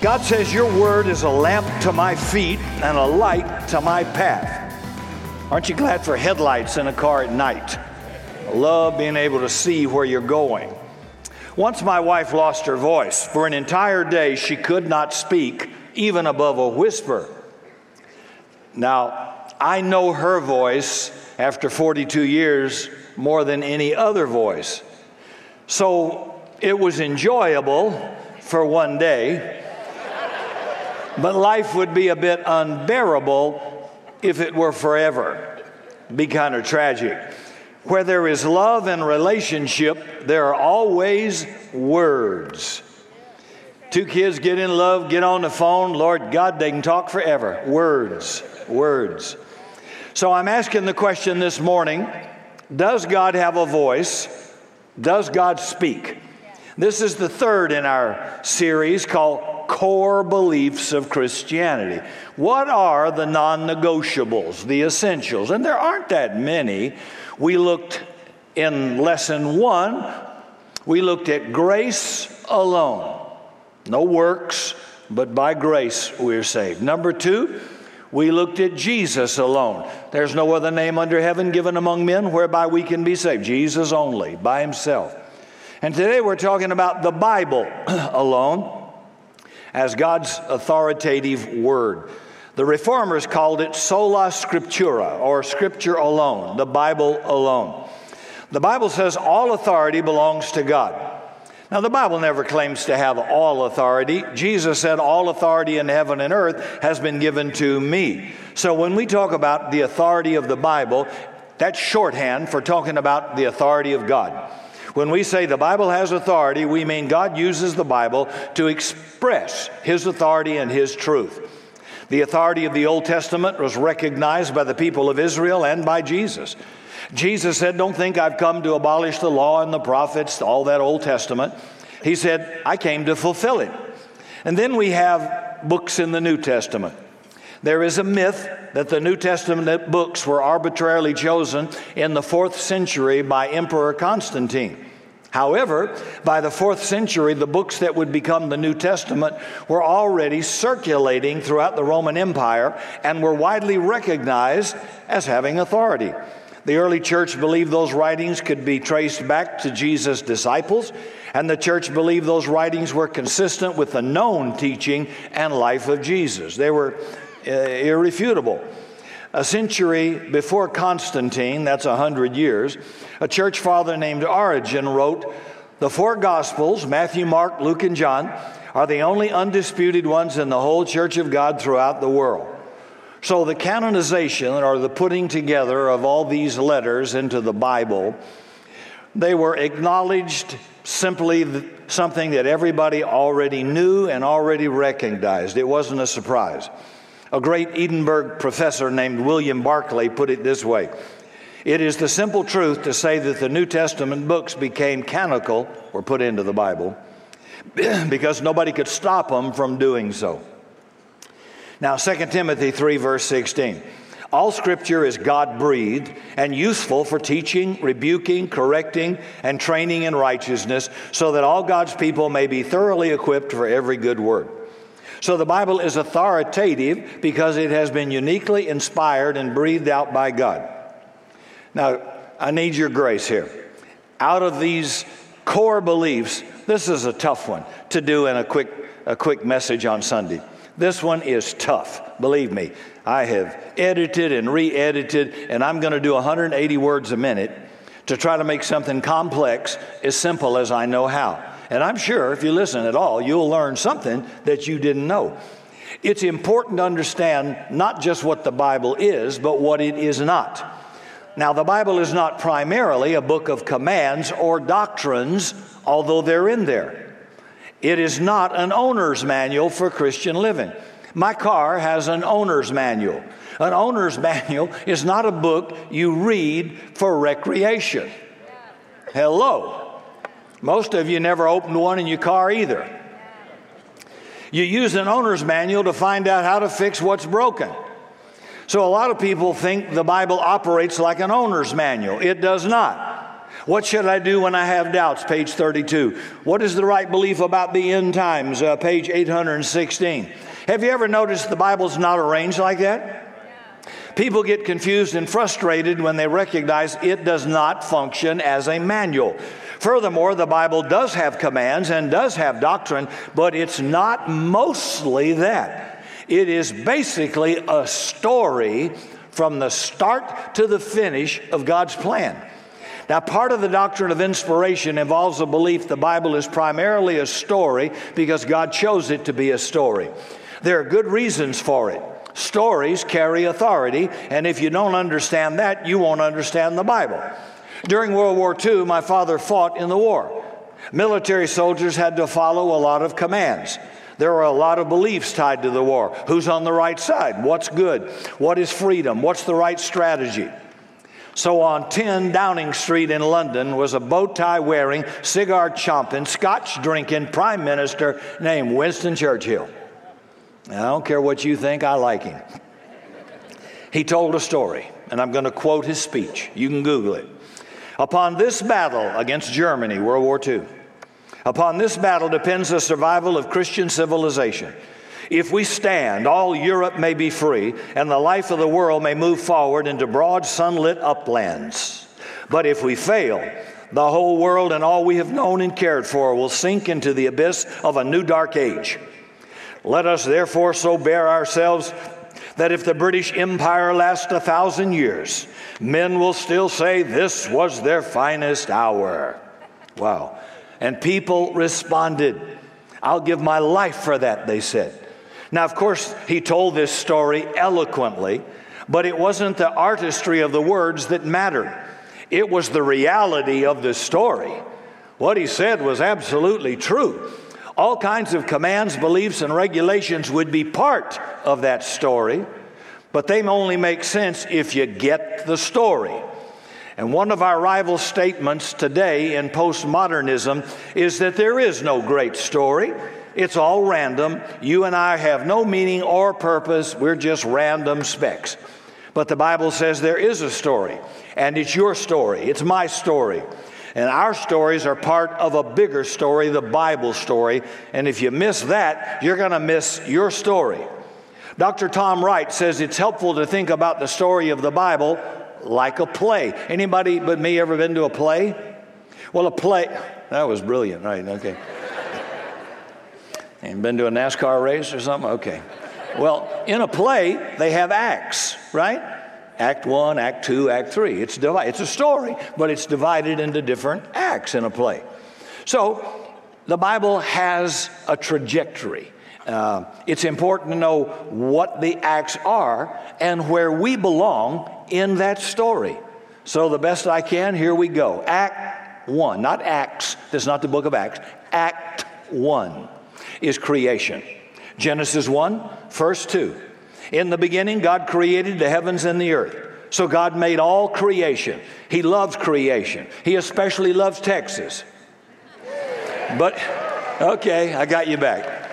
God says, Your word is a lamp to my feet and a light to my path. Aren't you glad for headlights in a car at night? I love being able to see where you're going. Once my wife lost her voice. For an entire day, she could not speak, even above a whisper. Now, I know her voice after 42 years more than any other voice. So it was enjoyable for one day but life would be a bit unbearable if it were forever. Be kind of tragic. Where there is love and relationship, there are always words. Two kids get in love, get on the phone, Lord God, they can talk forever. Words, words. So I'm asking the question this morning Does God have a voice? Does God speak? This is the third in our series called core beliefs of Christianity. What are the non negotiables, the essentials? And there aren't that many. We looked in lesson one, we looked at grace alone. No works, but by grace we're saved. Number two, we looked at Jesus alone. There's no other name under heaven given among men whereby we can be saved. Jesus only, by himself. And today we're talking about the Bible alone as God's authoritative word. The reformers called it sola scriptura, or scripture alone, the Bible alone. The Bible says all authority belongs to God. Now, the Bible never claims to have all authority. Jesus said, All authority in heaven and earth has been given to me. So, when we talk about the authority of the Bible, that's shorthand for talking about the authority of God. When we say the Bible has authority, we mean God uses the Bible to express His authority and His truth. The authority of the Old Testament was recognized by the people of Israel and by Jesus. Jesus said, Don't think I've come to abolish the law and the prophets, all that Old Testament. He said, I came to fulfill it. And then we have books in the New Testament. There is a myth that the New Testament books were arbitrarily chosen in the fourth century by Emperor Constantine. However, by the fourth century, the books that would become the New Testament were already circulating throughout the Roman Empire and were widely recognized as having authority. The early church believed those writings could be traced back to Jesus' disciples, and the church believed those writings were consistent with the known teaching and life of Jesus. They were uh, irrefutable. A century before Constantine, that's a hundred years, a church father named Origen wrote, The four Gospels, Matthew, Mark, Luke, and John, are the only undisputed ones in the whole church of God throughout the world. So the canonization or the putting together of all these letters into the Bible, they were acknowledged simply something that everybody already knew and already recognized. It wasn't a surprise. A great Edinburgh professor named William Barclay put it this way It is the simple truth to say that the New Testament books became canonical or put into the Bible because nobody could stop them from doing so. Now, 2 Timothy 3, verse 16. All scripture is God breathed and useful for teaching, rebuking, correcting, and training in righteousness, so that all God's people may be thoroughly equipped for every good work. So the Bible is authoritative because it has been uniquely inspired and breathed out by God. Now, I need your grace here. Out of these core beliefs, this is a tough one to do in a quick, a quick message on Sunday. This one is tough, believe me. I have edited and re edited, and I'm going to do 180 words a minute to try to make something complex as simple as I know how. And I'm sure if you listen at all, you'll learn something that you didn't know. It's important to understand not just what the Bible is, but what it is not. Now, the Bible is not primarily a book of commands or doctrines, although they're in there. It is not an owner's manual for Christian living. My car has an owner's manual. An owner's manual is not a book you read for recreation. Hello. Most of you never opened one in your car either. You use an owner's manual to find out how to fix what's broken. So a lot of people think the Bible operates like an owner's manual. It does not. What should I do when I have doubts? Page 32. What is the right belief about the end times? Uh, page 816. Have you ever noticed the Bible's not arranged like that? People get confused and frustrated when they recognize it does not function as a manual. Furthermore, the Bible does have commands and does have doctrine, but it's not mostly that. It is basically a story from the start to the finish of God's plan. Now, part of the doctrine of inspiration involves a belief the Bible is primarily a story because God chose it to be a story. There are good reasons for it. Stories carry authority, and if you don't understand that, you won't understand the Bible. During World War II, my father fought in the war. Military soldiers had to follow a lot of commands. There were a lot of beliefs tied to the war. Who's on the right side? What's good? What is freedom? What's the right strategy? So on 10 Downing Street in London was a bow tie wearing, cigar chomping, scotch drinking prime minister named Winston Churchill. I don't care what you think, I like him. He told a story, and I'm going to quote his speech. You can Google it. Upon this battle against Germany, World War II, upon this battle depends the survival of Christian civilization. If we stand, all Europe may be free, and the life of the world may move forward into broad, sunlit uplands. But if we fail, the whole world and all we have known and cared for will sink into the abyss of a new dark age. Let us therefore so bear ourselves that if the British Empire lasts a thousand years, men will still say this was their finest hour. Wow. And people responded, I'll give my life for that, they said. Now, of course, he told this story eloquently, but it wasn't the artistry of the words that mattered. It was the reality of the story. What he said was absolutely true. All kinds of commands, beliefs, and regulations would be part of that story, but they only make sense if you get the story. And one of our rival statements today in postmodernism is that there is no great story. It's all random. You and I have no meaning or purpose. We're just random specks. But the Bible says there is a story, and it's your story, it's my story. And our stories are part of a bigger story, the Bible story. And if you miss that, you're going to miss your story. Dr. Tom Wright says it's helpful to think about the story of the Bible like a play. Anybody but me ever been to a play? Well, a play, that was brilliant, right? Okay. And been to a NASCAR race or something? Okay. Well, in a play, they have acts, right? Act one, act two, act three. It's, divided. it's a story, but it's divided into different acts in a play. So the Bible has a trajectory. Uh, it's important to know what the acts are and where we belong in that story. So, the best I can, here we go. Act 1, not Acts, that's not the book of Acts. Act 1 is creation. Genesis 1, verse 2. In the beginning, God created the heavens and the earth. So God made all creation. He loves creation. He especially loves Texas. But, okay, I got you back.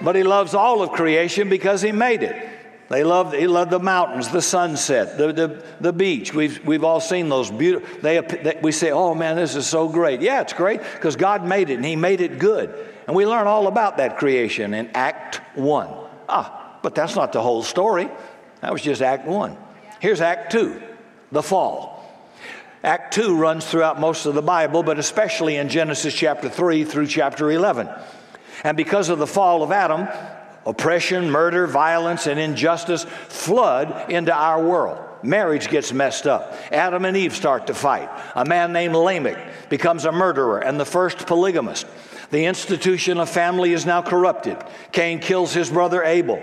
But He loves all of creation because He made it. They love, he loved the mountains, the sunset, the, the, the beach. We've, we've all seen those beautiful, they, they, we say, oh man, this is so great. Yeah, it's great because God made it and He made it good. And we learn all about that creation in Act 1. Ah, but that's not the whole story. That was just Act 1. Here's Act 2, the fall. Act 2 runs throughout most of the Bible, but especially in Genesis chapter 3 through chapter 11. And because of the fall of Adam, oppression, murder, violence, and injustice flood into our world. Marriage gets messed up. Adam and Eve start to fight. A man named Lamech becomes a murderer and the first polygamist. The institution of family is now corrupted. Cain kills his brother Abel.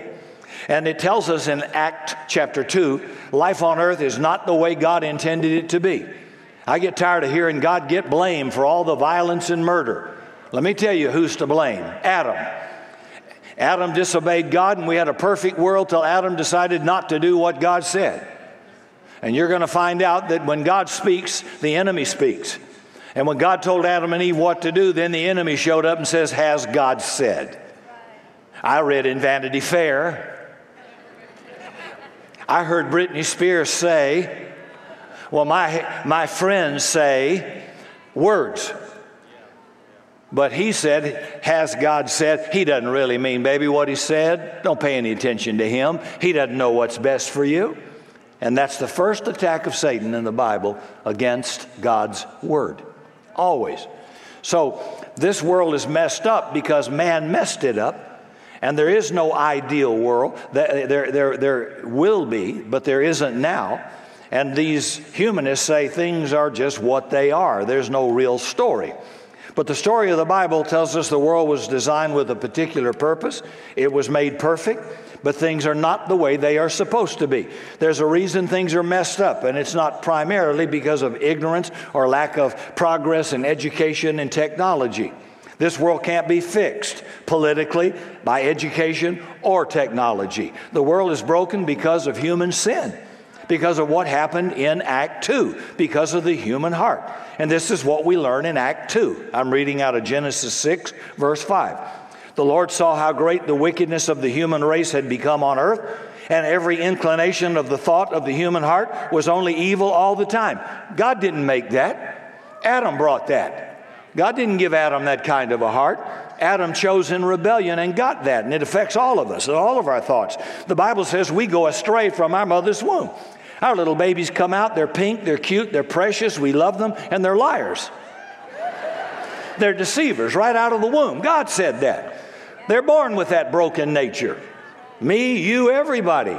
And it tells us in Act chapter 2 life on earth is not the way God intended it to be. I get tired of hearing God get blamed for all the violence and murder. Let me tell you who's to blame Adam. Adam disobeyed God, and we had a perfect world till Adam decided not to do what God said. And you're going to find out that when God speaks, the enemy speaks. And when God told Adam and Eve what to do, then the enemy showed up and says, Has God said? I read in Vanity Fair, I heard Britney Spears say, Well, my, my friends say words. But he said, Has God said? He doesn't really mean, baby, what he said. Don't pay any attention to him. He doesn't know what's best for you. And that's the first attack of Satan in the Bible against God's word. Always. So this world is messed up because man messed it up. And there is no ideal world. There, there, there will be, but there isn't now. And these humanists say things are just what they are. There's no real story. But the story of the Bible tells us the world was designed with a particular purpose. It was made perfect, but things are not the way they are supposed to be. There's a reason things are messed up, and it's not primarily because of ignorance or lack of progress in education and technology. This world can't be fixed politically, by education, or technology. The world is broken because of human sin because of what happened in Act 2, because of the human heart. And this is what we learn in Act 2. I'm reading out of Genesis 6, verse 5. The Lord saw how great the wickedness of the human race had become on earth, and every inclination of the thought of the human heart was only evil all the time. God didn't make that, Adam brought that. God didn't give Adam that kind of a heart. Adam chose in rebellion and got that, and it affects all of us all of our thoughts. The Bible says we go astray from our mother's womb. Our little babies come out, they're pink, they're cute, they're precious, we love them, and they're liars. They're deceivers right out of the womb. God said that. They're born with that broken nature. Me, you, everybody.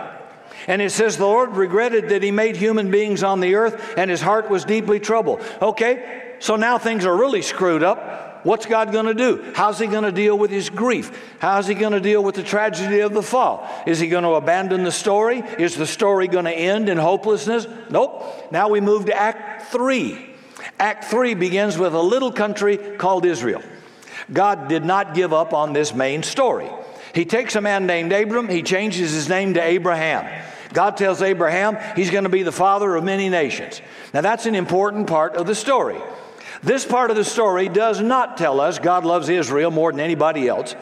And it says the Lord regretted that He made human beings on the earth and His heart was deeply troubled. Okay, so now things are really screwed up. What's God going to do? How's He going to deal with His grief? How's He going to deal with the tragedy of the fall? Is He going to abandon the story? Is the story going to end in hopelessness? Nope. Now we move to Act 3. Act 3 begins with a little country called Israel. God did not give up on this main story. He takes a man named Abram, he changes his name to Abraham. God tells Abraham he's going to be the father of many nations. Now, that's an important part of the story. This part of the story does not tell us God loves Israel more than anybody else.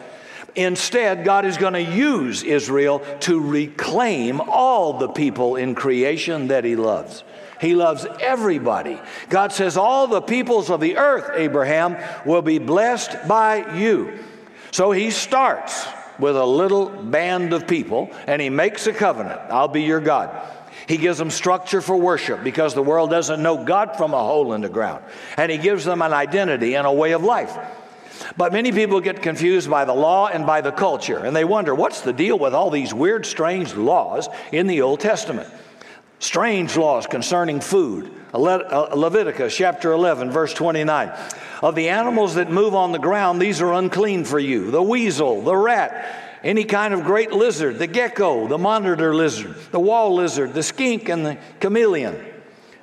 Instead, God is going to use Israel to reclaim all the people in creation that He loves. He loves everybody. God says, All the peoples of the earth, Abraham, will be blessed by you. So He starts with a little band of people and He makes a covenant I'll be your God. He gives them structure for worship because the world doesn't know God from a hole in the ground. And He gives them an identity and a way of life. But many people get confused by the law and by the culture, and they wonder what's the deal with all these weird, strange laws in the Old Testament? Strange laws concerning food. Uh, Leviticus chapter 11, verse 29. Of the animals that move on the ground, these are unclean for you the weasel, the rat, any kind of great lizard, the gecko, the monitor lizard, the wall lizard, the skink, and the chameleon.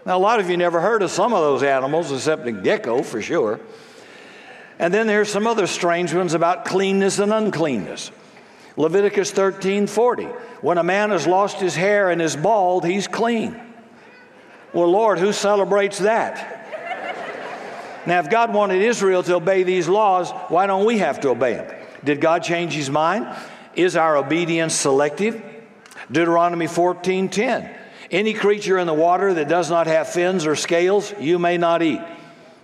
Now, a lot of you never heard of some of those animals, except the gecko for sure. And then there's some other strange ones about cleanness and uncleanness. Leviticus 13 40. When a man has lost his hair and is bald, he's clean. Well, Lord, who celebrates that? Now, if God wanted Israel to obey these laws, why don't we have to obey them? Did God change his mind? Is our obedience selective? Deuteronomy 14:10. Any creature in the water that does not have fins or scales, you may not eat.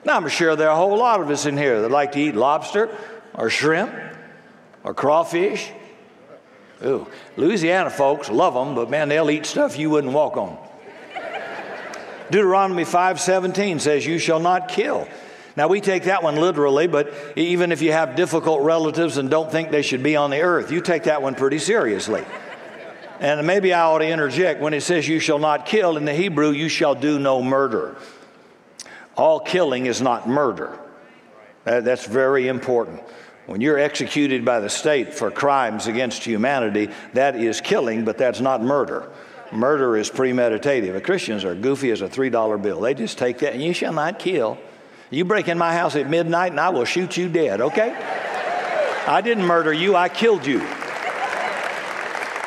Now, I'm sure there are a whole lot of us in here that like to eat lobster or shrimp or crawfish. Ooh, Louisiana folks love them, but man, they'll eat stuff you wouldn't walk on. Deuteronomy 5:17 says, "You shall not kill." Now, we take that one literally, but even if you have difficult relatives and don't think they should be on the earth, you take that one pretty seriously. And maybe I ought to interject when it says, You shall not kill, in the Hebrew, you shall do no murder. All killing is not murder. That's very important. When you're executed by the state for crimes against humanity, that is killing, but that's not murder. Murder is premeditative. Christians are goofy as a $3 bill. They just take that, and you shall not kill. You break in my house at midnight and I will shoot you dead, okay? I didn't murder you, I killed you.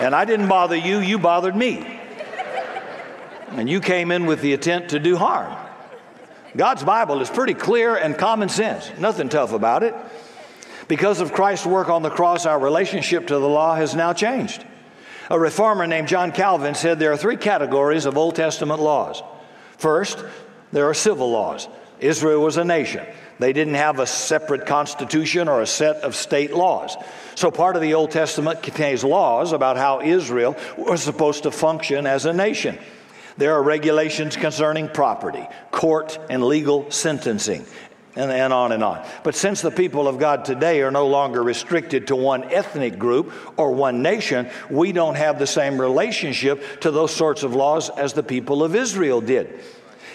And I didn't bother you, you bothered me. And you came in with the intent to do harm. God's Bible is pretty clear and common sense, nothing tough about it. Because of Christ's work on the cross, our relationship to the law has now changed. A reformer named John Calvin said there are three categories of Old Testament laws First, there are civil laws. Israel was a nation. They didn't have a separate constitution or a set of state laws. So, part of the Old Testament contains laws about how Israel was supposed to function as a nation. There are regulations concerning property, court, and legal sentencing, and, and on and on. But since the people of God today are no longer restricted to one ethnic group or one nation, we don't have the same relationship to those sorts of laws as the people of Israel did.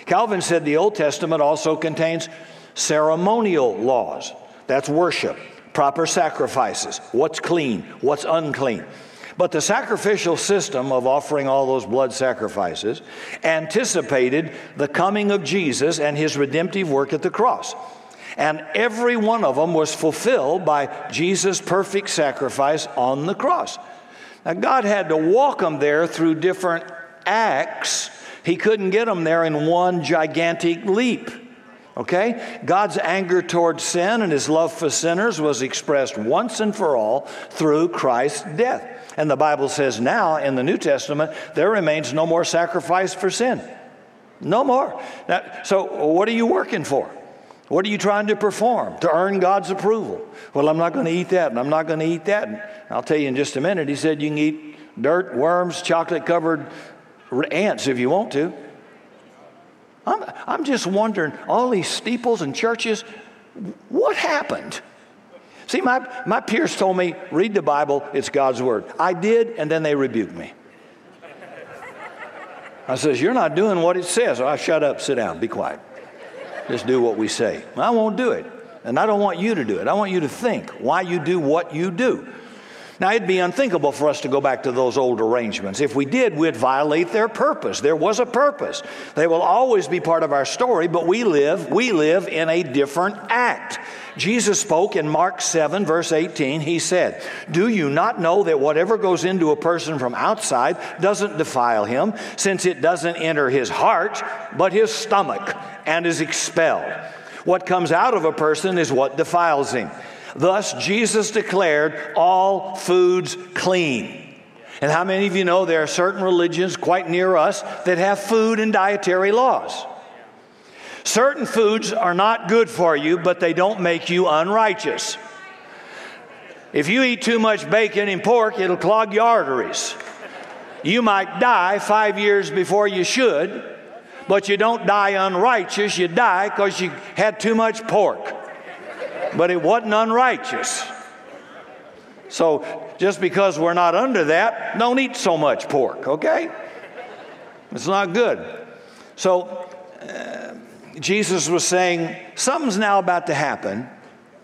Calvin said the Old Testament also contains ceremonial laws. That's worship, proper sacrifices, what's clean, what's unclean. But the sacrificial system of offering all those blood sacrifices anticipated the coming of Jesus and his redemptive work at the cross. And every one of them was fulfilled by Jesus' perfect sacrifice on the cross. Now, God had to walk them there through different acts. He couldn't get them there in one gigantic leap. Okay? God's anger towards sin and his love for sinners was expressed once and for all through Christ's death. And the Bible says now in the New Testament, there remains no more sacrifice for sin. No more. Now, so, what are you working for? What are you trying to perform to earn God's approval? Well, I'm not going to eat that, and I'm not going to eat that. And I'll tell you in just a minute. He said you can eat dirt, worms, chocolate covered ants if you want to. I'm, I'm just wondering all these steeples and churches, what happened? See, my, my peers told me, read the Bible, it's God's Word. I did, and then they rebuked me. I says, You're not doing what it says. I shut up, sit down, be quiet. Just do what we say. I won't do it. And I don't want you to do it. I want you to think why you do what you do. Now, it'd be unthinkable for us to go back to those old arrangements. If we did, we'd violate their purpose. There was a purpose. They will always be part of our story, but we live, we live in a different act. Jesus spoke in Mark 7, verse 18. He said, Do you not know that whatever goes into a person from outside doesn't defile him, since it doesn't enter his heart, but his stomach, and is expelled? What comes out of a person is what defiles him. Thus, Jesus declared all foods clean. And how many of you know there are certain religions quite near us that have food and dietary laws? Certain foods are not good for you, but they don't make you unrighteous. If you eat too much bacon and pork, it'll clog your arteries. You might die five years before you should, but you don't die unrighteous. You die because you had too much pork but it wasn't unrighteous. So just because we're not under that, don't eat so much pork, okay? It's not good. So uh, Jesus was saying, something's now about to happen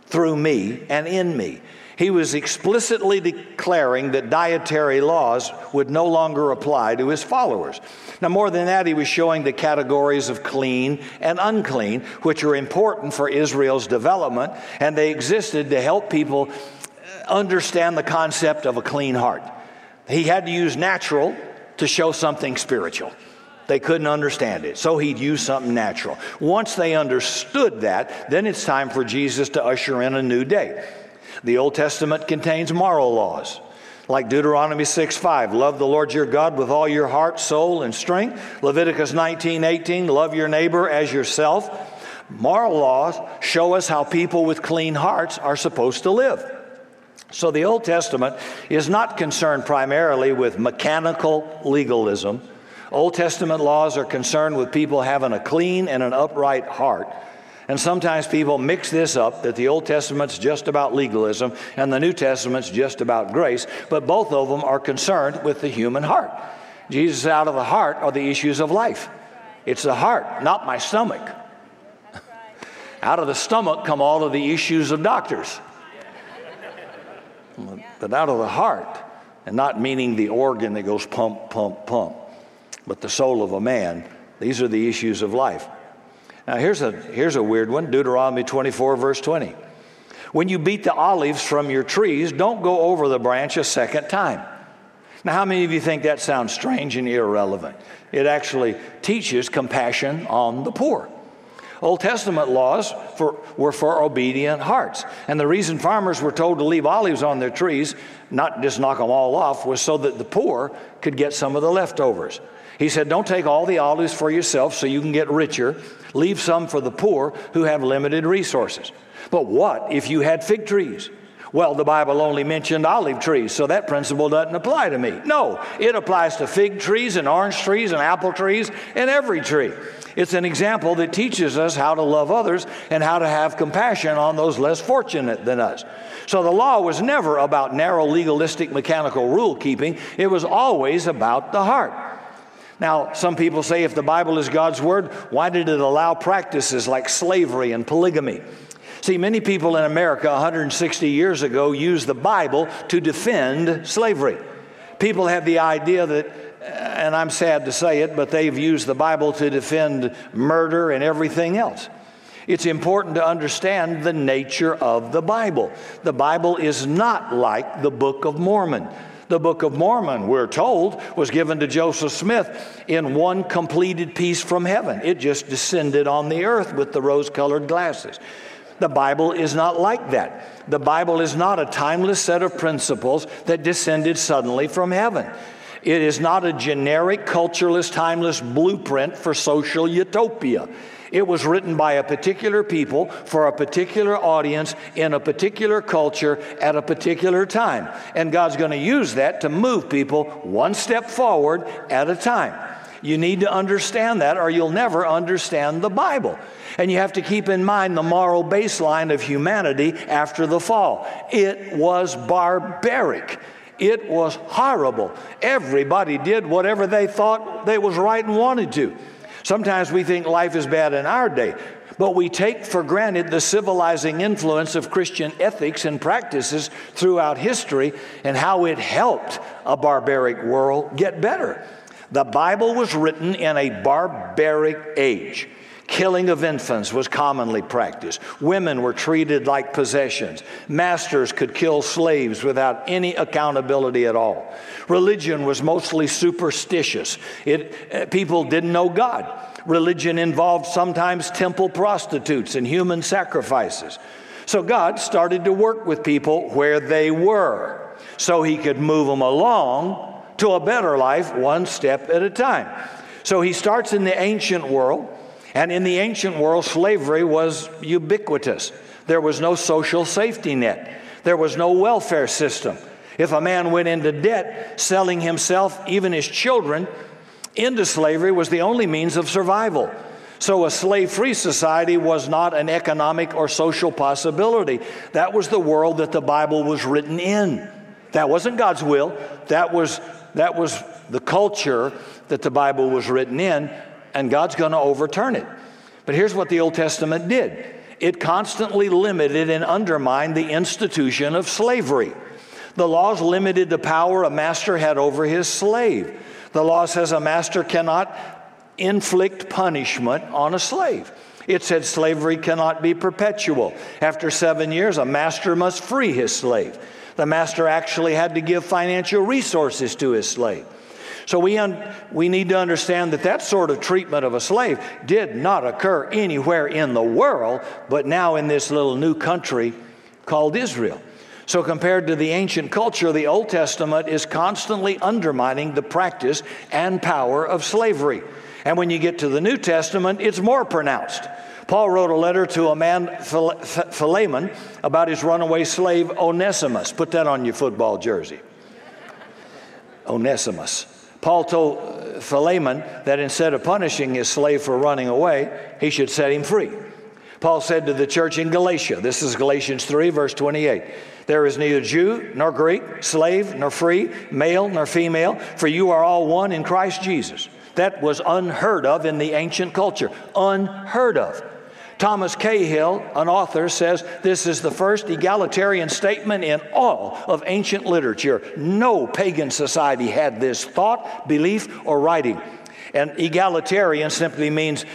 through me and in me. He was explicitly declaring that dietary laws would no longer apply to his followers. Now, more than that, he was showing the categories of clean and unclean, which are important for Israel's development, and they existed to help people uh, understand the concept of a clean heart. He had to use natural to show something spiritual. They couldn't understand it, so he'd use something natural. Once they understood that, then it's time for Jesus to usher in a new day. The Old Testament contains moral laws, like Deuteronomy 6 5. Love the Lord your God with all your heart, soul, and strength. Leviticus 19 18. Love your neighbor as yourself. Moral laws show us how people with clean hearts are supposed to live. So the Old Testament is not concerned primarily with mechanical legalism. Old Testament laws are concerned with people having a clean and an upright heart and sometimes people mix this up that the Old Testament's just about legalism and the New Testament's just about grace, but both of them are concerned with the human heart. Jesus, out of the heart are the issues of life. It's the heart, not my stomach. out of the stomach come all of the issues of doctors. But out of the heart, and not meaning the organ that goes pump, pump, pump, but the soul of a man, these are the issues of life. Now, here's a, here's a weird one Deuteronomy 24, verse 20. When you beat the olives from your trees, don't go over the branch a second time. Now, how many of you think that sounds strange and irrelevant? It actually teaches compassion on the poor. Old Testament laws for, were for obedient hearts. And the reason farmers were told to leave olives on their trees, not just knock them all off, was so that the poor could get some of the leftovers. He said, Don't take all the olives for yourself so you can get richer. Leave some for the poor who have limited resources. But what if you had fig trees? Well, the Bible only mentioned olive trees, so that principle doesn't apply to me. No, it applies to fig trees and orange trees and apple trees and every tree. It's an example that teaches us how to love others and how to have compassion on those less fortunate than us. So the law was never about narrow legalistic mechanical rule keeping, it was always about the heart. Now, some people say if the Bible is God's word, why did it allow practices like slavery and polygamy? See, many people in America 160 years ago used the Bible to defend slavery. People have the idea that, uh, and I'm sad to say it, but they've used the Bible to defend murder and everything else. It's important to understand the nature of the Bible. The Bible is not like the Book of Mormon. The Book of Mormon, we're told, was given to Joseph Smith in one completed piece from heaven. It just descended on the earth with the rose colored glasses. The Bible is not like that. The Bible is not a timeless set of principles that descended suddenly from heaven. It is not a generic, cultureless, timeless blueprint for social utopia. It was written by a particular people for a particular audience in a particular culture at a particular time. And God's going to use that to move people one step forward at a time. You need to understand that, or you'll never understand the Bible. And you have to keep in mind the moral baseline of humanity after the fall. It was barbaric. It was horrible. Everybody did whatever they thought they was right and wanted to. Sometimes we think life is bad in our day, but we take for granted the civilizing influence of Christian ethics and practices throughout history and how it helped a barbaric world get better. The Bible was written in a barbaric age. Killing of infants was commonly practiced. Women were treated like possessions. Masters could kill slaves without any accountability at all. Religion was mostly superstitious. It, uh, people didn't know God. Religion involved sometimes temple prostitutes and human sacrifices. So God started to work with people where they were so he could move them along to a better life one step at a time. So he starts in the ancient world and in the ancient world, slavery was ubiquitous. There was no social safety net, there was no welfare system. If a man went into debt, selling himself, even his children, into slavery was the only means of survival. So, a slave free society was not an economic or social possibility. That was the world that the Bible was written in. That wasn't God's will, that was, that was the culture that the Bible was written in and God's going to overturn it. But here's what the Old Testament did it constantly limited and undermined the institution of slavery. The laws limited the power a master had over his slave. The law says a master cannot inflict punishment on a slave. It said slavery cannot be perpetual. After seven years, a master must free his slave. The master actually had to give financial resources to his slave. So we, un- we need to understand that that sort of treatment of a slave did not occur anywhere in the world, but now in this little new country called Israel. So, compared to the ancient culture, the Old Testament is constantly undermining the practice and power of slavery. And when you get to the New Testament, it's more pronounced. Paul wrote a letter to a man, Philemon, about his runaway slave Onesimus. Put that on your football jersey. Onesimus. Paul told uh, Philemon that instead of punishing his slave for running away, he should set him free. Paul said to the church in Galatia, this is Galatians 3, verse 28, there is neither Jew nor Greek, slave nor free, male nor female, for you are all one in Christ Jesus. That was unheard of in the ancient culture. Unheard of. Thomas Cahill, an author, says this is the first egalitarian statement in all of ancient literature. No pagan society had this thought, belief, or writing. And egalitarian simply means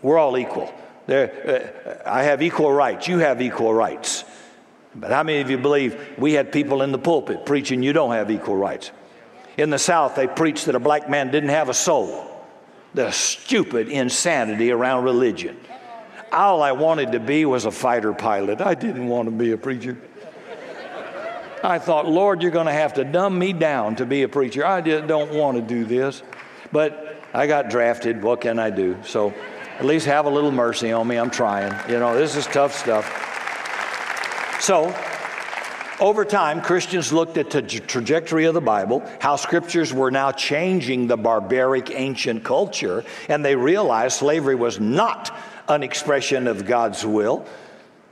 we're all equal. Uh, I have equal rights, you have equal rights. But how many of you believe we had people in the pulpit preaching you don't have equal rights? In the South, they preached that a black man didn't have a soul. The stupid insanity around religion all I wanted to be was a fighter pilot. I didn't want to be a preacher. I thought, Lord, you're going to have to dumb me down to be a preacher. I just don't want to do this. But I got drafted. What can I do? So at least have a little mercy on me. I'm trying. You know, this is tough stuff. So, over time, Christians looked at the trajectory of the Bible, how scriptures were now changing the barbaric ancient culture, and they realized slavery was not an expression of God's will.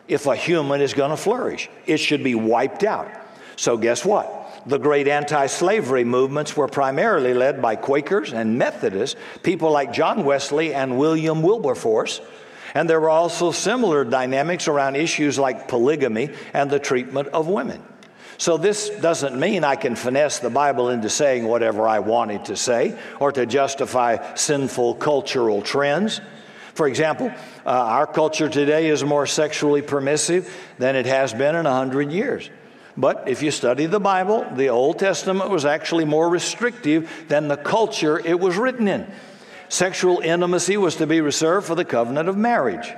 If a human is going to flourish, it should be wiped out. So, guess what? The great anti slavery movements were primarily led by Quakers and Methodists, people like John Wesley and William Wilberforce. And there were also similar dynamics around issues like polygamy and the treatment of women. So, this doesn't mean I can finesse the Bible into saying whatever I want it to say or to justify sinful cultural trends. For example, uh, our culture today is more sexually permissive than it has been in a hundred years. But if you study the Bible, the Old Testament was actually more restrictive than the culture it was written in. Sexual intimacy was to be reserved for the covenant of marriage.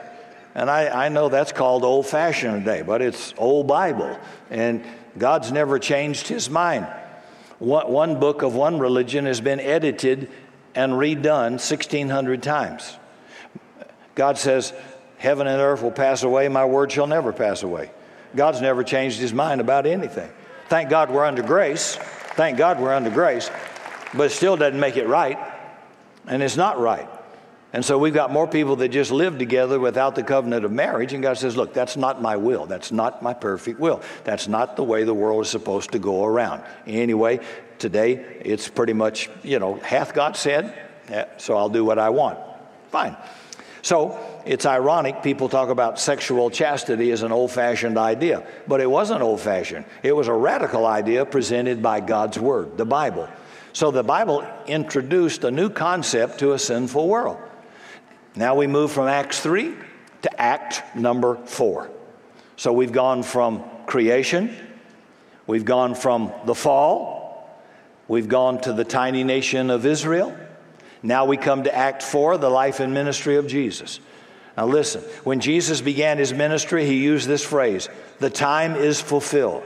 And I, I know that's called old fashioned today, but it's old Bible. And God's never changed his mind. One, one book of one religion has been edited and redone 1,600 times. God says, Heaven and earth will pass away, my word shall never pass away. God's never changed his mind about anything. Thank God we're under grace. Thank God we're under grace. But it still doesn't make it right. And it's not right. And so we've got more people that just live together without the covenant of marriage. And God says, Look, that's not my will. That's not my perfect will. That's not the way the world is supposed to go around. Anyway, today it's pretty much, you know, hath God said, so I'll do what I want. Fine. So it's ironic people talk about sexual chastity as an old fashioned idea, but it wasn't old fashioned. It was a radical idea presented by God's Word, the Bible. So the Bible introduced a new concept to a sinful world. Now we move from Acts 3 to Act number 4. So we've gone from creation, we've gone from the fall, we've gone to the tiny nation of Israel, now we come to Act 4, the life and ministry of Jesus. Now listen, when Jesus began his ministry, he used this phrase the time is fulfilled.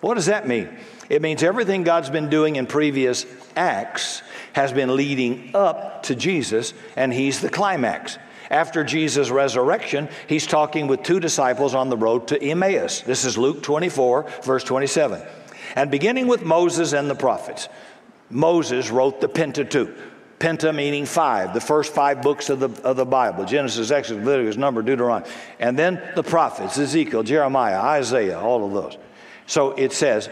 What does that mean? It means everything God's been doing in previous acts has been leading up to Jesus, and he's the climax. After Jesus' resurrection, he's talking with two disciples on the road to Emmaus. This is Luke 24, verse 27. And beginning with Moses and the prophets, Moses wrote the Pentateuch Penta meaning five, the first five books of the, of the Bible Genesis, Exodus, Leviticus, Number, Deuteronomy. And then the prophets, Ezekiel, Jeremiah, Isaiah, all of those. So it says,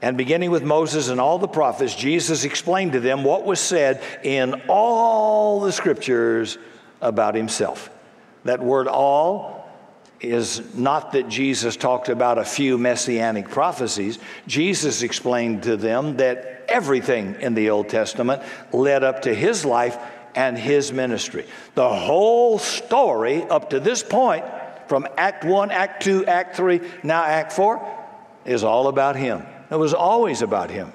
and beginning with Moses and all the prophets, Jesus explained to them what was said in all the scriptures about himself. That word all is not that Jesus talked about a few messianic prophecies. Jesus explained to them that everything in the Old Testament led up to his life and his ministry. The whole story up to this point, from Act 1, Act 2, Act 3, now Act 4, is all about him. It was always about him.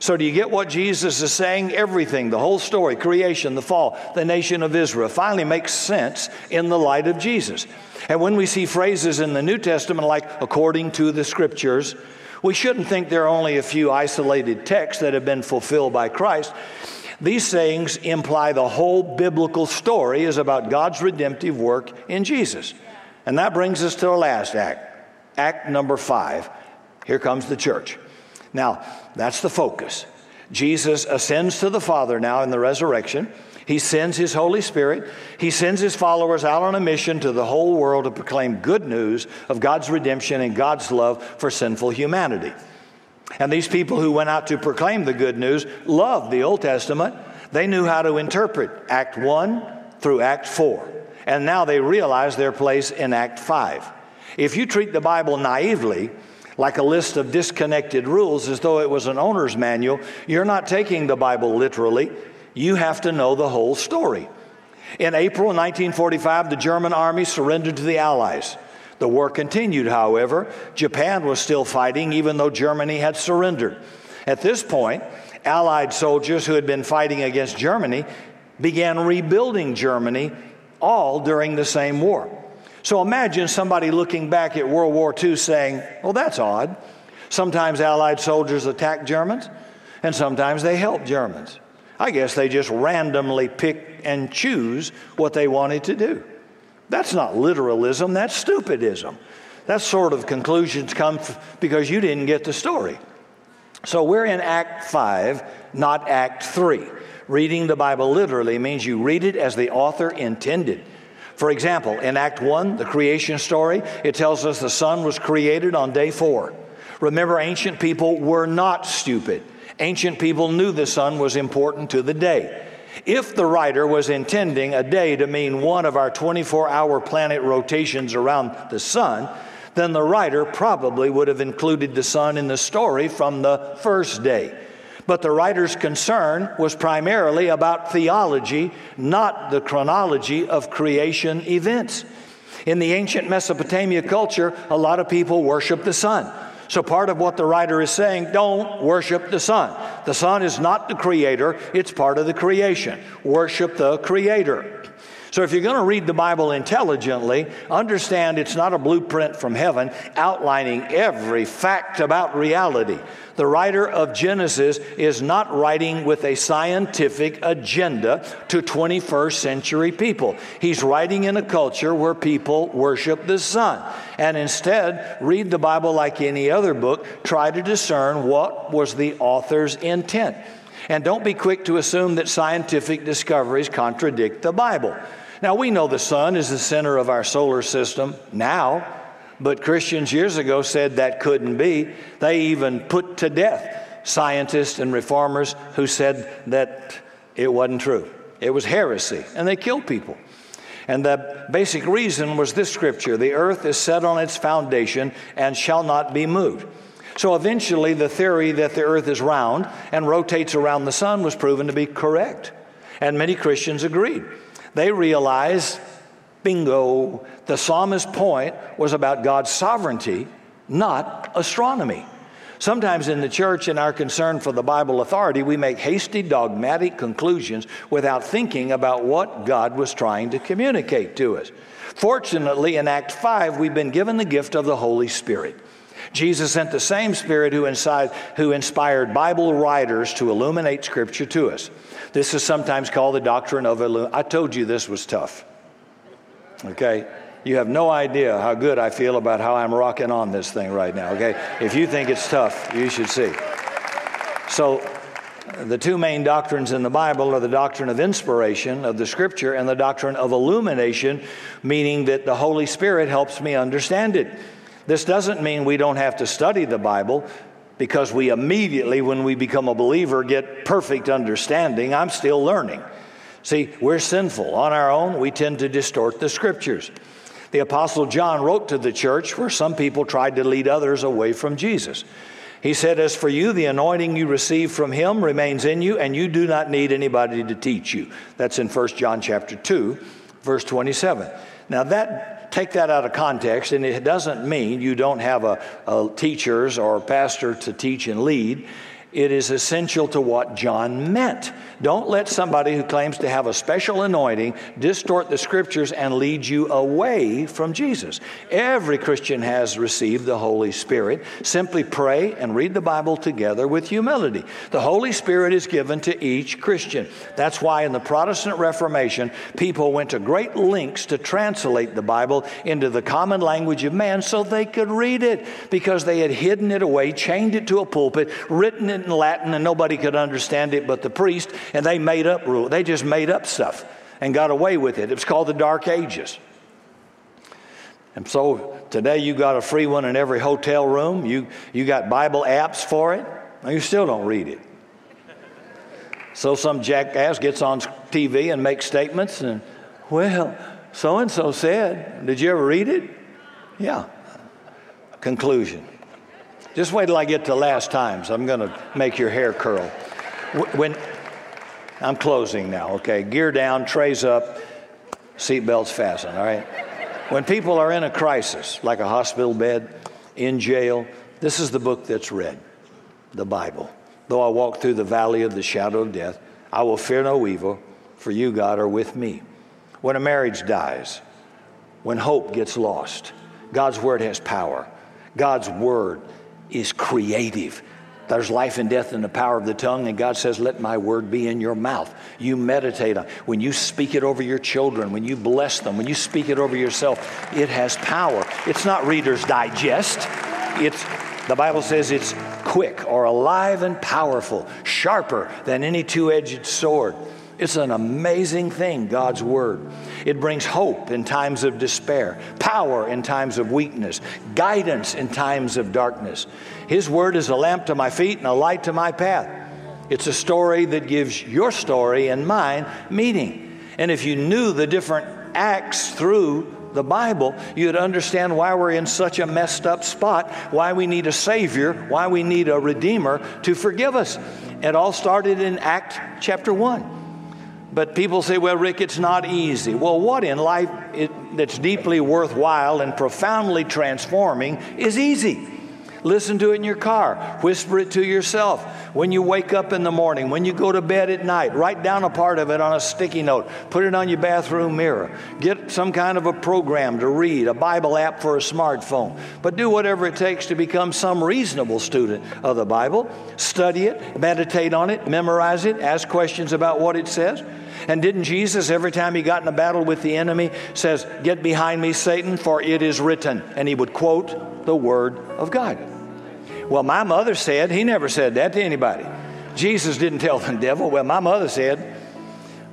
So, do you get what Jesus is saying? Everything, the whole story, creation, the fall, the nation of Israel, finally makes sense in the light of Jesus. And when we see phrases in the New Testament like according to the scriptures, we shouldn't think there are only a few isolated texts that have been fulfilled by Christ. These sayings imply the whole biblical story is about God's redemptive work in Jesus. And that brings us to the last act, act number five. Here comes the church. Now, that's the focus. Jesus ascends to the Father now in the resurrection. He sends His Holy Spirit. He sends His followers out on a mission to the whole world to proclaim good news of God's redemption and God's love for sinful humanity. And these people who went out to proclaim the good news loved the Old Testament. They knew how to interpret Act 1 through Act 4. And now they realize their place in Act 5. If you treat the Bible naively, like a list of disconnected rules as though it was an owner's manual, you're not taking the Bible literally you have to know the whole story. In April 1945, the German army surrendered to the Allies. The war continued, however. Japan was still fighting, even though Germany had surrendered. At this point, Allied soldiers who had been fighting against Germany began rebuilding Germany all during the same war. So imagine somebody looking back at World War II saying, Well, that's odd. Sometimes Allied soldiers attacked Germans, and sometimes they helped Germans. I guess they just randomly pick and choose what they wanted to do. That's not literalism, that's stupidism. That sort of conclusions come f- because you didn't get the story. So we're in Act 5, not Act 3. Reading the Bible literally means you read it as the author intended. For example, in Act 1, the creation story, it tells us the sun was created on day 4. Remember, ancient people were not stupid. Ancient people knew the sun was important to the day. If the writer was intending a day to mean one of our 24 hour planet rotations around the sun, then the writer probably would have included the sun in the story from the first day. But the writer's concern was primarily about theology, not the chronology of creation events. In the ancient Mesopotamia culture, a lot of people worship the sun. So, part of what the writer is saying, don't worship the sun. The sun is not the creator, it's part of the creation. Worship the creator. So, if you're going to read the Bible intelligently, understand it's not a blueprint from heaven outlining every fact about reality. The writer of Genesis is not writing with a scientific agenda to 21st century people. He's writing in a culture where people worship the sun. And instead, read the Bible like any other book, try to discern what was the author's intent. And don't be quick to assume that scientific discoveries contradict the Bible. Now, we know the sun is the center of our solar system now, but Christians years ago said that couldn't be. They even put to death scientists and reformers who said that it wasn't true. It was heresy, and they killed people. And the basic reason was this scripture the earth is set on its foundation and shall not be moved. So eventually, the theory that the earth is round and rotates around the sun was proven to be correct. And many Christians agreed. They realized, bingo, the psalmist's point was about God's sovereignty, not astronomy. Sometimes in the church, in our concern for the Bible authority, we make hasty, dogmatic conclusions without thinking about what God was trying to communicate to us. Fortunately, in Act 5, we've been given the gift of the Holy Spirit. Jesus sent the same Spirit who, inside, who inspired Bible writers to illuminate Scripture to us. This is sometimes called the doctrine of illumination. I told you this was tough. Okay? You have no idea how good I feel about how I'm rocking on this thing right now, okay? If you think it's tough, you should see. So, the two main doctrines in the Bible are the doctrine of inspiration of the scripture and the doctrine of illumination, meaning that the Holy Spirit helps me understand it. This doesn't mean we don't have to study the Bible because we immediately, when we become a believer, get perfect understanding. I'm still learning. See, we're sinful. On our own, we tend to distort the scriptures. The Apostle John wrote to the church where some people tried to lead others away from Jesus. He said, As for you, the anointing you receive from him remains in you, and you do not need anybody to teach you. That's in 1 John chapter 2, verse 27. Now that take that out of context, and it doesn't mean you don't have a, a teachers or a pastor to teach and lead. It is essential to what John meant. Don't let somebody who claims to have a special anointing distort the scriptures and lead you away from Jesus. Every Christian has received the Holy Spirit. Simply pray and read the Bible together with humility. The Holy Spirit is given to each Christian. That's why in the Protestant Reformation, people went to great lengths to translate the Bible into the common language of man so they could read it because they had hidden it away, chained it to a pulpit, written it in Latin, and nobody could understand it but the priest and they made up rule. They just made up stuff and got away with it. It was called the Dark Ages. And so today you got a free one in every hotel room. You, you got Bible apps for it. And you still don't read it. So some jackass gets on TV and makes statements and, well, so and so said. Did you ever read it? Yeah. Conclusion. Just wait till I get to last times. I'm going to make your hair curl. When, I'm closing now, okay? Gear down, trays up, seatbelts fastened, all right? When people are in a crisis, like a hospital bed, in jail, this is the book that's read the Bible. Though I walk through the valley of the shadow of death, I will fear no evil, for you, God, are with me. When a marriage dies, when hope gets lost, God's word has power. God's word is creative. There's life and death in the power of the tongue, and God says, Let my word be in your mouth. You meditate on When you speak it over your children, when you bless them, when you speak it over yourself, it has power. It's not Reader's Digest. It's the Bible says it's quick or alive and powerful, sharper than any two edged sword. It's an amazing thing, God's Word. It brings hope in times of despair, power in times of weakness, guidance in times of darkness. His Word is a lamp to my feet and a light to my path. It's a story that gives your story and mine meaning. And if you knew the different acts through the Bible, you'd understand why we're in such a messed up spot, why we need a Savior, why we need a Redeemer to forgive us. It all started in Act chapter 1. But people say, well, Rick, it's not easy. Well, what in life that's deeply worthwhile and profoundly transforming is easy? Listen to it in your car. Whisper it to yourself. When you wake up in the morning, when you go to bed at night, write down a part of it on a sticky note. Put it on your bathroom mirror. Get some kind of a program to read, a Bible app for a smartphone. But do whatever it takes to become some reasonable student of the Bible. Study it, meditate on it, memorize it, ask questions about what it says. And didn't Jesus, every time he got in a battle with the enemy, says, Get behind me, Satan, for it is written. And he would quote the word of God. Well, my mother said, he never said that to anybody. Jesus didn't tell the devil. Well, my mother said,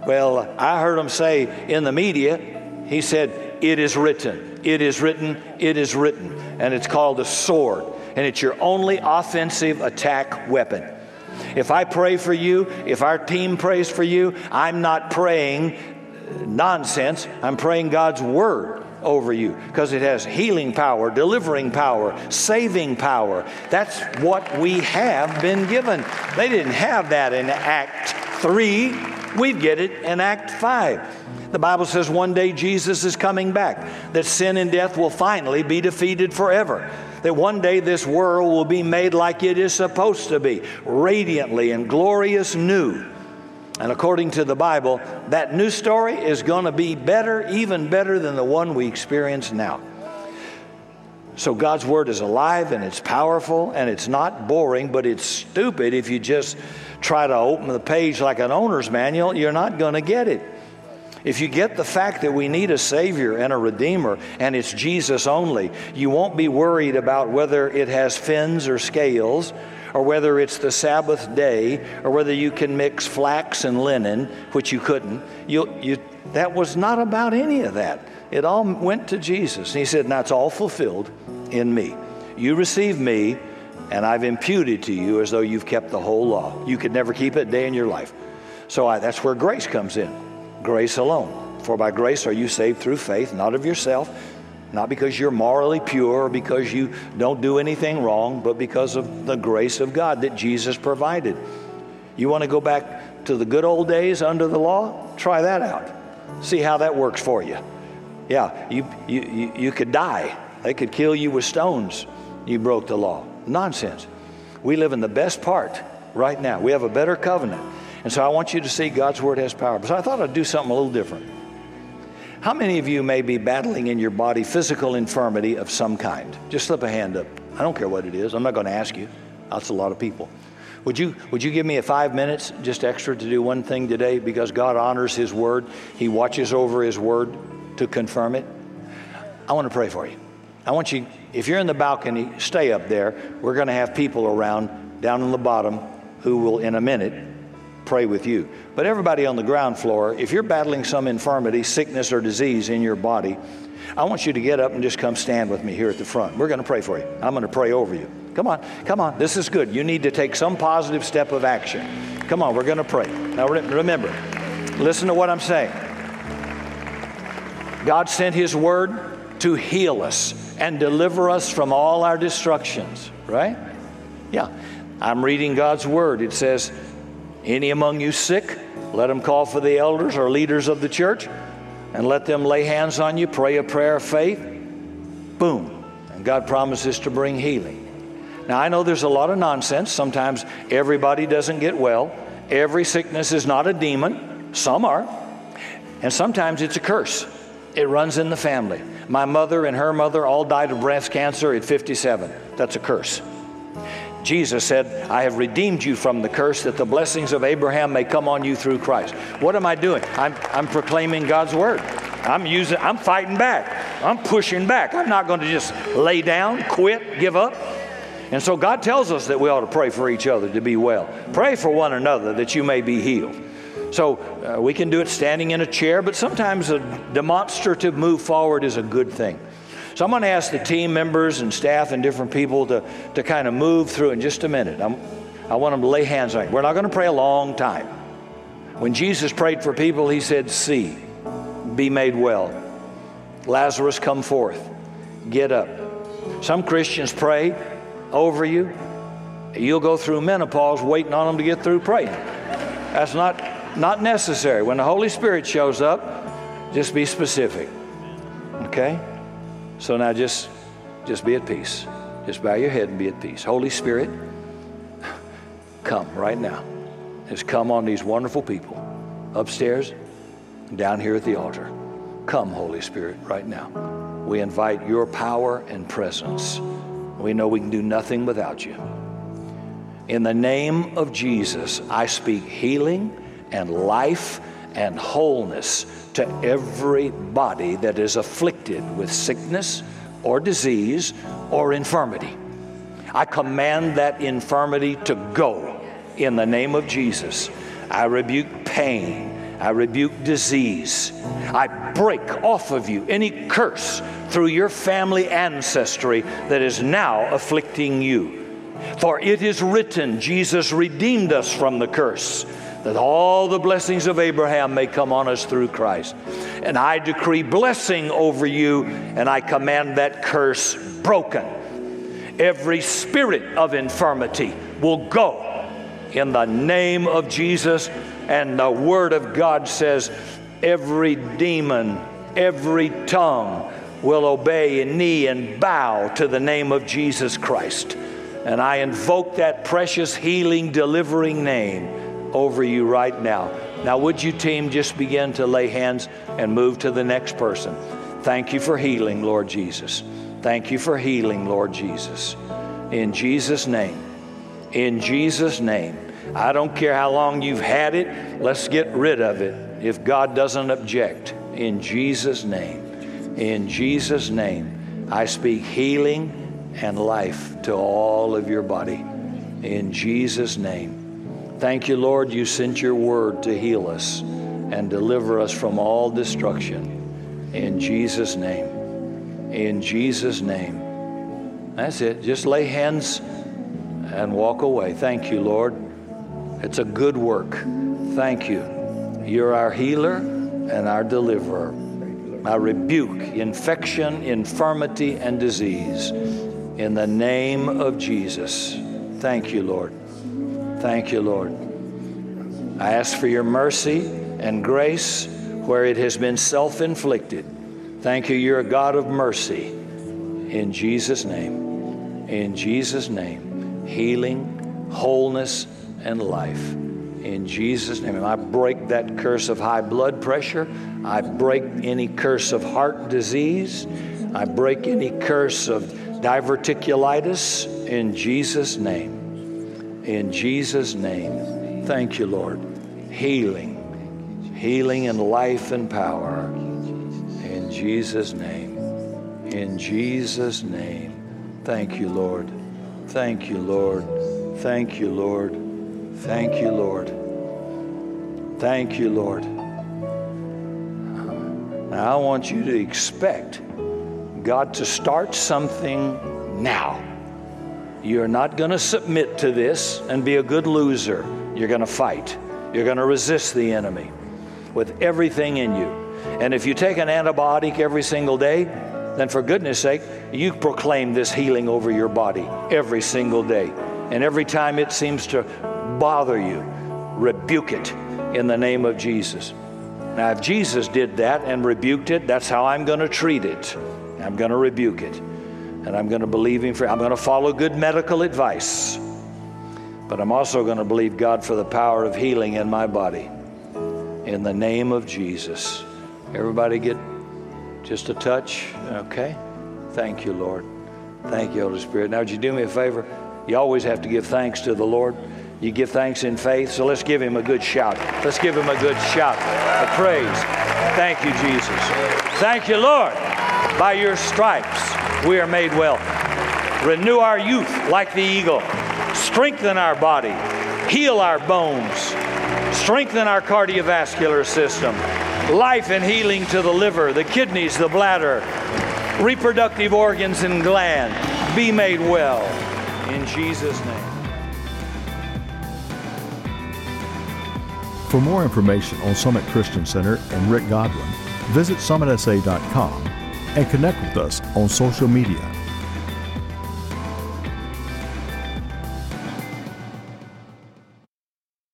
well, I heard him say in the media, he said, It is written, it is written, it is written. And it's called a sword. And it's your only offensive attack weapon. If I pray for you, if our team prays for you, I'm not praying nonsense. I'm praying God's word over you because it has healing power, delivering power, saving power. That's what we have been given. They didn't have that in Act 3. We get it in Act 5. The Bible says one day Jesus is coming back, that sin and death will finally be defeated forever. That one day this world will be made like it is supposed to be, radiantly and glorious new. And according to the Bible, that new story is going to be better, even better than the one we experience now. So God's Word is alive and it's powerful and it's not boring, but it's stupid if you just try to open the page like an owner's manual. You're not going to get it. If you get the fact that we need a Savior and a Redeemer and it's Jesus only, you won't be worried about whether it has fins or scales or whether it's the Sabbath day, or whether you can mix flax and linen, which you couldn't. You, you, that was not about any of that. It all went to Jesus. And he said, That's all fulfilled in me. You receive me, and I've imputed to you as though you've kept the whole law. You could never keep it a day in your life. So I, that's where grace comes in grace alone. For by grace are you saved through faith, not of yourself not because you're morally pure or because you don't do anything wrong, but because of the grace of God that Jesus provided. You want to go back to the good old days under the law? Try that out. See how that works for you. Yeah, you, you, you, could die. They could kill you with stones. You broke the law. Nonsense. We live in the best part right now. We have a better covenant. And so I want you to see God's word has power. So I thought I'd do something a little different. How many of you may be battling in your body physical infirmity of some kind? Just slip a hand up. I don't care what it is. I'm not going to ask you. That's a lot of people. Would you, would you give me a five minutes just extra to do one thing today? Because God honors His word, He watches over His word to confirm it. I want to pray for you. I want you, if you're in the balcony, stay up there. We're going to have people around down in the bottom who will, in a minute, pray with you. But everybody on the ground floor, if you're battling some infirmity, sickness, or disease in your body, I want you to get up and just come stand with me here at the front. We're going to pray for you. I'm going to pray over you. Come on, come on. This is good. You need to take some positive step of action. Come on, we're going to pray. Now remember, listen to what I'm saying. God sent His word to heal us and deliver us from all our destructions, right? Yeah. I'm reading God's word. It says, any among you sick, let them call for the elders or leaders of the church and let them lay hands on you, pray a prayer of faith. Boom. And God promises to bring healing. Now, I know there's a lot of nonsense. Sometimes everybody doesn't get well. Every sickness is not a demon, some are. And sometimes it's a curse. It runs in the family. My mother and her mother all died of breast cancer at 57. That's a curse. Jesus said, I have redeemed you from the curse that the blessings of Abraham may come on you through Christ. What am I doing? I'm, I'm proclaiming God's word. I'm using, I'm fighting back. I'm pushing back. I'm not going to just lay down, quit, give up. And so God tells us that we ought to pray for each other to be well. Pray for one another that you may be healed. So uh, we can do it standing in a chair, but sometimes a demonstrative move forward is a good thing. So I'm going to ask the team members and staff and different people to, to kind of move through in just a minute. I'm, I want them to lay hands on you. We're not going to pray a long time. When Jesus prayed for people, he said, See, be made well. Lazarus, come forth. Get up. Some Christians pray over you. You'll go through menopause waiting on them to get through praying. That's not, not necessary. When the Holy Spirit shows up, just be specific. Okay? So now just just be at peace. Just bow your head and be at peace. Holy Spirit, come right now. Just come on these wonderful people upstairs, down here at the altar. Come, Holy Spirit, right now. We invite your power and presence. We know we can do nothing without you. In the name of Jesus, I speak healing and life and wholeness to every body that is afflicted with sickness or disease or infirmity. I command that infirmity to go in the name of Jesus. I rebuke pain. I rebuke disease. I break off of you any curse through your family ancestry that is now afflicting you. For it is written, Jesus redeemed us from the curse that all the blessings of Abraham may come on us through Christ. And I decree blessing over you, and I command that curse broken. Every spirit of infirmity will go in the name of Jesus. And the Word of God says, every demon, every tongue will obey and knee and bow to the name of Jesus Christ. And I invoke that precious, healing, delivering name over you right now. Now, would you, team, just begin to lay hands and move to the next person? Thank you for healing, Lord Jesus. Thank you for healing, Lord Jesus. In Jesus' name. In Jesus' name. I don't care how long you've had it, let's get rid of it if God doesn't object. In Jesus' name. In Jesus' name. I speak healing and life to all of your body. In Jesus' name. Thank you, Lord, you sent your word to heal us and deliver us from all destruction. In Jesus' name. In Jesus' name. That's it. Just lay hands and walk away. Thank you, Lord. It's a good work. Thank you. You're our healer and our deliverer. I rebuke infection, infirmity, and disease in the name of Jesus. Thank you, Lord. Thank you, Lord. I ask for your mercy and grace where it has been self inflicted. Thank you, you're a God of mercy. In Jesus' name. In Jesus' name. Healing, wholeness, and life. In Jesus' name. I break that curse of high blood pressure. I break any curse of heart disease. I break any curse of diverticulitis in Jesus' name. In Jesus' name, thank you, Lord. Healing, healing and life and power. In Jesus' name. In Jesus' name. Thank you, Lord. Thank you, Lord. Thank you, Lord. Thank you, Lord. Thank you, Lord. Now, I want you to expect God to start something now. You're not going to submit to this and be a good loser. You're going to fight. You're going to resist the enemy with everything in you. And if you take an antibiotic every single day, then for goodness sake, you proclaim this healing over your body every single day. And every time it seems to bother you, rebuke it in the name of Jesus. Now, if Jesus did that and rebuked it, that's how I'm going to treat it. I'm going to rebuke it and I'm going to believe Him for, I'm going to follow good medical advice. But I'm also going to believe God for the power of healing in my body. In the name of Jesus. Everybody get just a touch? Okay. Thank you, Lord. Thank you, Holy Spirit. Now, would you do me a favor? You always have to give thanks to the Lord. You give thanks in faith, so let's give him a good shout. Let's give him a good shout of praise. Thank you, Jesus. Thank you, Lord. By your stripes we are made well. Renew our youth like the eagle. Strengthen our body. Heal our bones. Strengthen our cardiovascular system. Life and healing to the liver, the kidneys, the bladder, reproductive organs and gland. Be made well. In Jesus' name. For more information on Summit Christian Center and Rick Godwin, visit summitsa.com and connect with us on social media